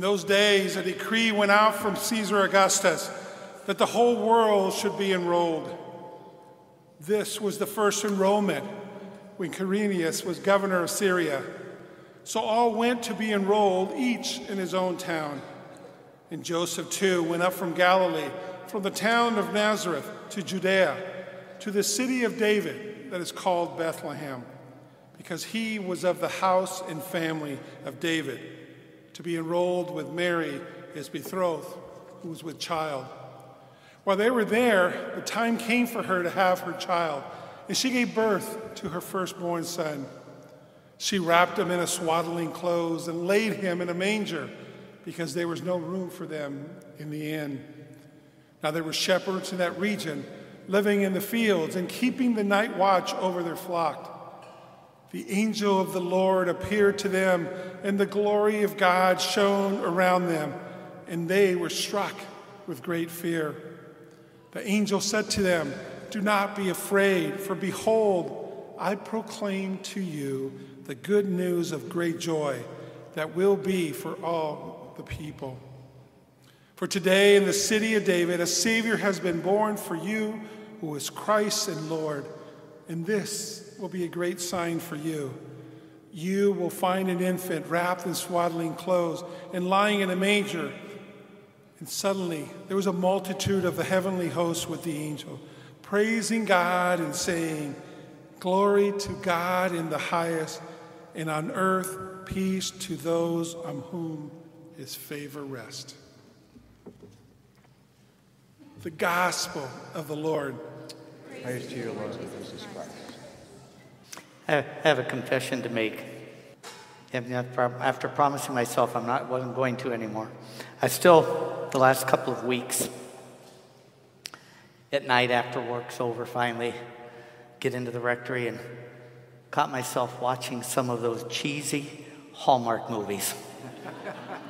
In those days, a decree went out from Caesar Augustus that the whole world should be enrolled. This was the first enrollment when Quirinius was governor of Syria. So all went to be enrolled, each in his own town. And Joseph too went up from Galilee, from the town of Nazareth to Judea, to the city of David that is called Bethlehem, because he was of the house and family of David, to be enrolled with Mary, his betrothed, who was with child. While they were there, the time came for her to have her child, and she gave birth to her firstborn son. She wrapped him in a swaddling clothes and laid him in a manger because there was no room for them in the inn. Now there were shepherds in that region living in the fields and keeping the night watch over their flock. The angel of the Lord appeared to them, and the glory of God shone around them, and they were struck with great fear. The angel said to them, Do not be afraid, for behold, I proclaim to you the good news of great joy that will be for all the people. For today in the city of David, a Savior has been born for you who is Christ and Lord. And this will be a great sign for you. You will find an infant wrapped in swaddling clothes and lying in a manger. And suddenly there was a multitude of the heavenly hosts with the angel, praising God and saying, Glory to God in the highest, and on earth peace to those on whom his favor rests. The gospel of the Lord. Praise to you, Lord Jesus Christ. I have a confession to make. After promising myself I'm not wasn't going to anymore, I still the last couple of weeks at night after work's over finally get into the rectory and caught myself watching some of those cheesy Hallmark movies.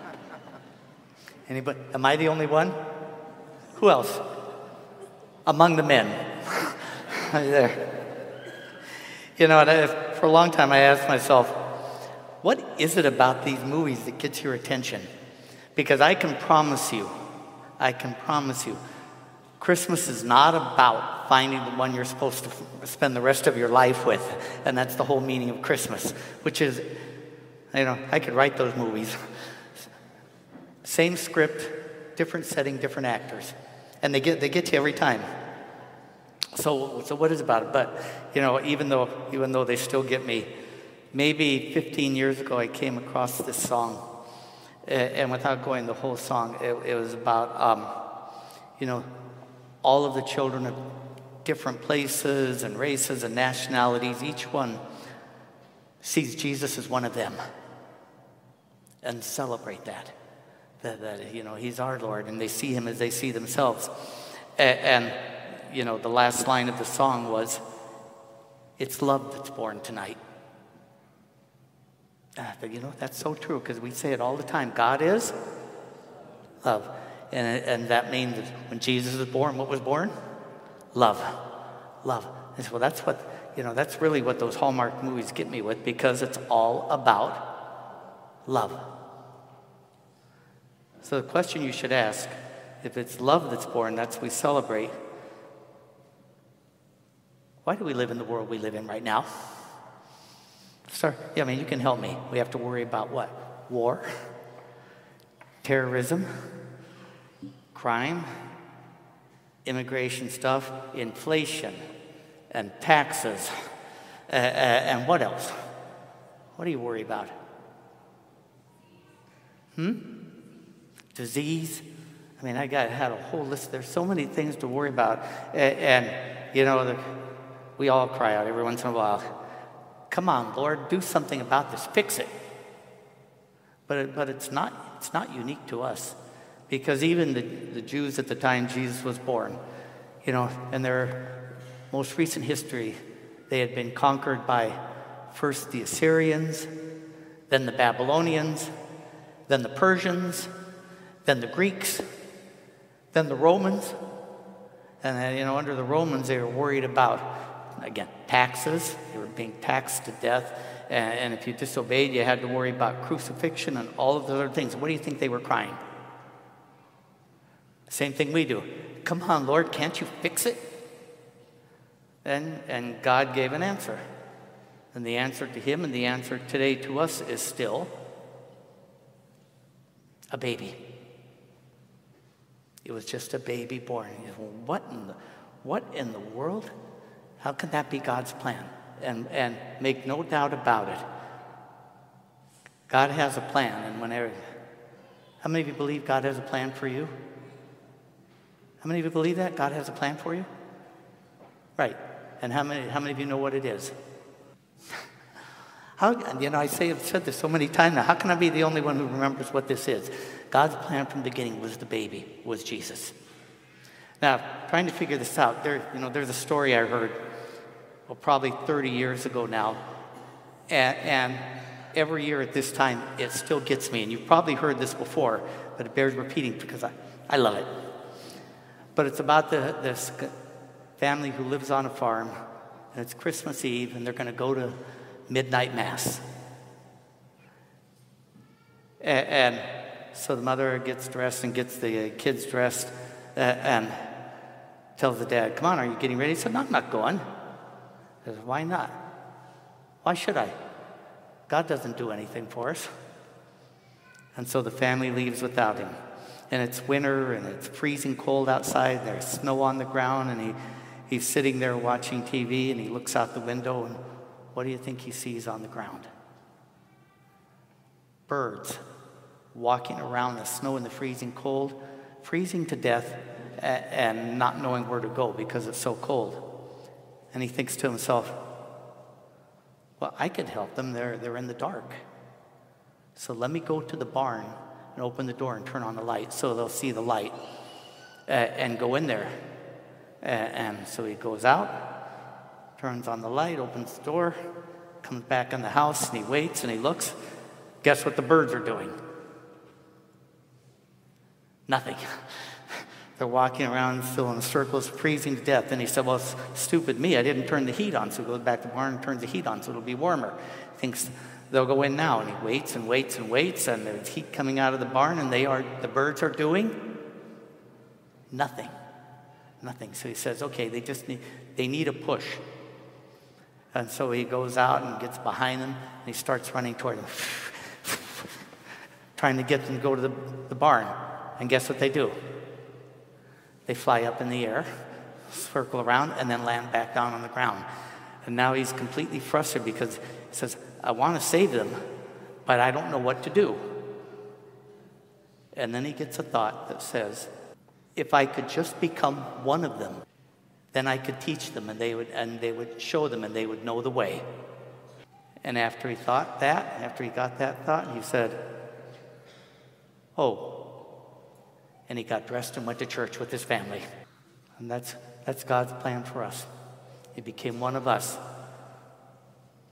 Anybody? Am I the only one? Who else? Among the men. There. You know, I, for a long time I asked myself, what is it about these movies that gets your attention? Because I can promise you, I can promise you, Christmas is not about finding the one you're supposed to f- spend the rest of your life with. And that's the whole meaning of Christmas, which is, you know, I could write those movies. Same script, different setting, different actors. And they get, they get you every time. So, so what is about it? But, you know, even though, even though they still get me, maybe 15 years ago I came across this song. And without going the whole song, it, it was about, um, you know, all of the children of different places and races and nationalities, each one sees Jesus as one of them and celebrate that. That, that you know, he's our Lord, and they see him as they see themselves. And, and you know, the last line of the song was, It's love that's born tonight. And I thought, you know, that's so true because we say it all the time God is love. And, and that means that when Jesus was born, what was born? Love. Love. And so that's what, you know, that's really what those Hallmark movies get me with because it's all about love. So the question you should ask, if it's love that's born, that's we celebrate. Why do we live in the world we live in right now? Sir, yeah, I mean, you can help me. We have to worry about what? War, terrorism, crime, immigration stuff, inflation, and taxes, uh, uh, and what else? What do you worry about? Hmm? Disease? I mean, I got had a whole list. There's so many things to worry about, and, and you know, the, we all cry out every once in a while. Come on, Lord, do something about this. Fix it. But, but it's, not, it's not unique to us because even the, the Jews at the time Jesus was born, you know, in their most recent history, they had been conquered by first the Assyrians, then the Babylonians, then the Persians, then the Greeks, then the Romans. And you know, under the Romans, they were worried about, again, taxes. They were being taxed to death. And, if you disobeyed, you had to worry about crucifixion and all of the other things. What do you think they were crying? Same thing we do. Come on, Lord, can't you fix it? And, and God gave an answer. And the answer to him and the answer today to us is still a baby. It was just a baby born. What in the, what in the world? How can that be God's plan? And, and make no doubt about it. God has a plan, and whenever, how many of you believe God has a plan for you? How many of you believe that God has a plan for you? Right. And how many, how many of you know what it is? How, you know, I say, I've said this so many times now. How can I be the only one who remembers what this is? God's plan from the beginning was the baby, was Jesus. Now, trying to figure this out, there, you know, there's a story I heard, well, probably 30 years ago now, and, and every year at this time, it still gets me. And you've probably heard this before, but it bears repeating because I, I love it. But it's about the, this family who lives on a farm, and it's Christmas Eve, and they're going to go to midnight mass. And, and, so the mother gets dressed and gets the kids dressed and tells the dad, Come on, are you getting ready? He said, No, I'm not going. He says, Why not? Why should I? God doesn't do anything for us. And so the family leaves without him. And it's winter and it's freezing cold outside. There's snow on the ground, and he, he's sitting there watching TV and he looks out the window and what do you think he sees on the ground? Birds walking around the snow in the freezing cold, freezing to death and not knowing where to go because it's so cold. And he thinks to himself, well, I could help them. They're, they're in the dark. So let me go to the barn and open the door and turn on the light so they'll see the light uh, and go in there. Uh, and so he goes out, turns on the light, opens the door, comes back in the house, and he waits and he looks. Guess what the birds are doing? Nothing. They're walking around still in circles, freezing to death. And he said, Well, stupid me, I didn't turn the heat on. So he goes back to the barn and turns the heat on so it'll be warmer. Thinks they'll go in now. And he waits and waits and waits, and there's heat coming out of the barn, and they are the birds are doing nothing. Nothing. So he says, okay, they just need they need a push. And so he goes out and gets behind them and he starts running toward them, trying to get them to go to the, the barn. And guess what they do? They fly up in the air, circle around, and then land back down on the ground. And now he's completely frustrated because he says, I want to save them, but I don't know what to do. And then he gets a thought that says, if I could just become one of them, then I could teach them and they would and they would show them and they would know the way. And after he thought that, after he got that thought, he said, Oh. And he got dressed and went to church with his family. And that's that's God's plan for us. He became one of us.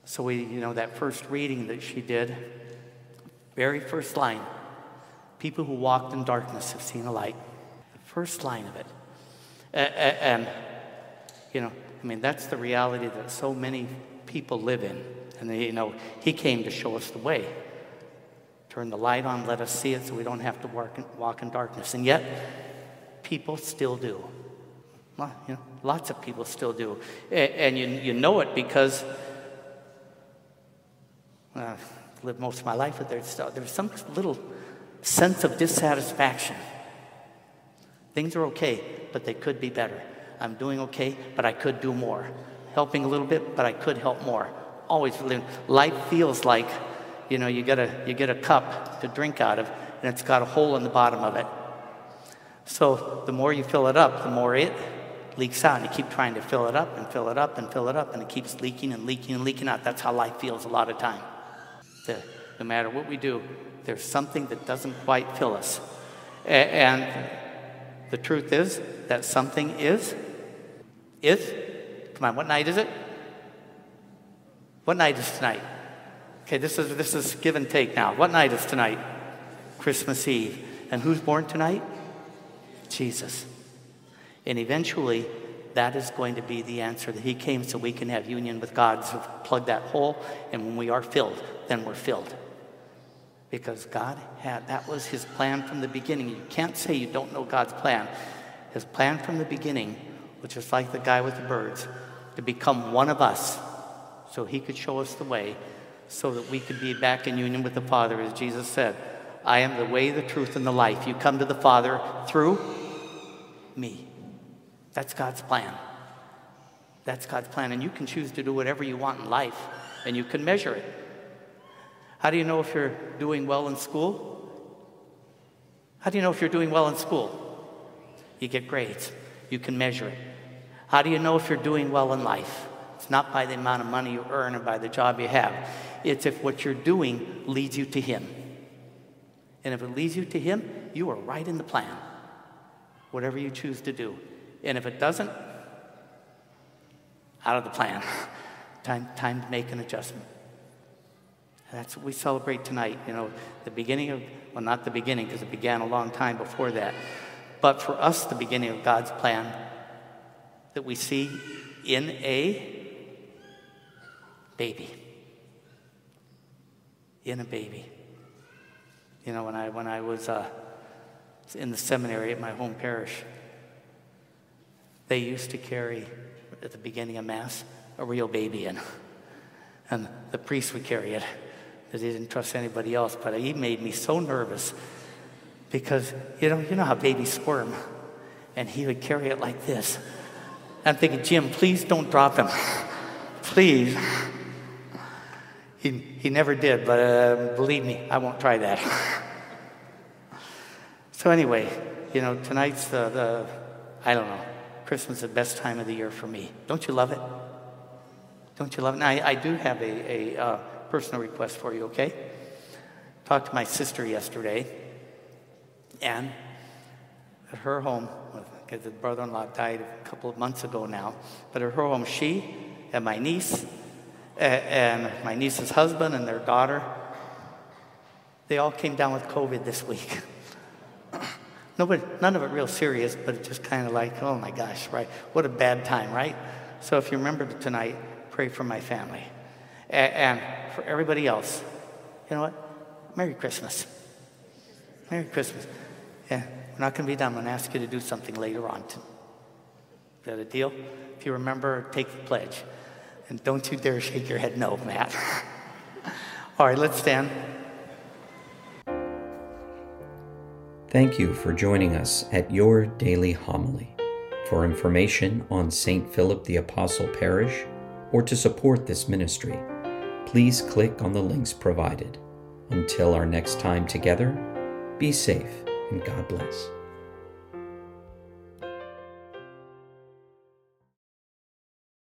So we, you know, that first reading that she did, very first line, people who walked in darkness have seen a light. The first line of it. And you know, I mean, that's the reality that so many people live in. And, you know, He came to show us the way. Turn the light on, let us see it so we don't have to walk in, walk in darkness. And yet, people still do. Well, you know, lots of people still do. And, you, you know it because well, I've lived most of my life with there. There's some little sense of dissatisfaction. Things are okay, but they could be better. I'm doing okay, but I could do more. Helping a little bit, but I could help more. Always, life feels like, you know, you get a, you get a cup to drink out of, and it's got a hole in the bottom of it. So the more you fill it up, the more it leaks out. And you keep trying to fill it up and fill it up and fill it up, and it keeps leaking and leaking and leaking out. That's how life feels a lot of time. The, no matter what we do, there's something that doesn't quite fill us. A- and the truth is that something is, is, come on, what night is it? What night is tonight? Okay, this is, this is give and take now. What night is tonight? Christmas Eve. And who's born tonight? Jesus. And eventually, that is going to be the answer that He came so we can have union with God, so plug that hole, and when we are filled, then we're filled. Because God had, that was His plan from the beginning. You can't say you don't know God's plan. His plan from the beginning, which is like the guy with the birds, to become one of us so He could show us the way so that we could be back in union with the Father, as Jesus said. I am the way, the truth, and the life. You come to the Father through me. That's God's plan. That's God's plan. And you can choose to do whatever you want in life, and you can measure it. How do you know if you're doing well in school? How do you know if you're doing well in school? You get grades. You can measure it. How do you know if you're doing well in life? It's not by the amount of money you earn or by the job you have. It's if what you're doing leads you to Him. And if it leads you to Him, you are right in the plan, whatever you choose to do. And if it doesn't, out of the plan. time, time to make an adjustment. That's what we celebrate tonight. You know, the beginning of, well, not the beginning, because it began a long time before that. But for us, the beginning of God's plan that we see in a baby. In a baby. You know, when I, when I was uh, in the seminary at my home parish, they used to carry, at the beginning of Mass, a real baby in. And the priest would carry it because he didn't trust anybody else. But he made me so nervous because, you know, you know how babies squirm. And he would carry it like this. I'm thinking, Jim, please don't drop him. please. He, never did, but uh, believe me, I won't try that. so, anyway, you know, tonight's the, the, I don't know, Christmas is the best time of the year for me. Don't you love it? Don't you love it? Now, I, I do have a, a uh, personal request for you, okay? Talked to my sister yesterday, and at her home, because the brother in law died a couple of months ago now, but at her home, she and my niece and my niece's husband and their daughter, they all came down with COVID this week. Nobody, none of it real serious, but it's just kind of like, oh my gosh, right? What a bad time, right? So if you remember tonight, pray for my family. And, for everybody else, you know what? Merry Christmas. Merry Christmas. Yeah, we're not going to be done. I'm going to ask you to do something later on. Is that a deal? If you remember, take the pledge. And don't you dare shake your head no, Matt. All right, let's stand. Thank you for joining us at your daily homily. For information on St. Philip the Apostle Parish or to support this ministry, please click on the links provided. Until our next time together, be safe and God bless.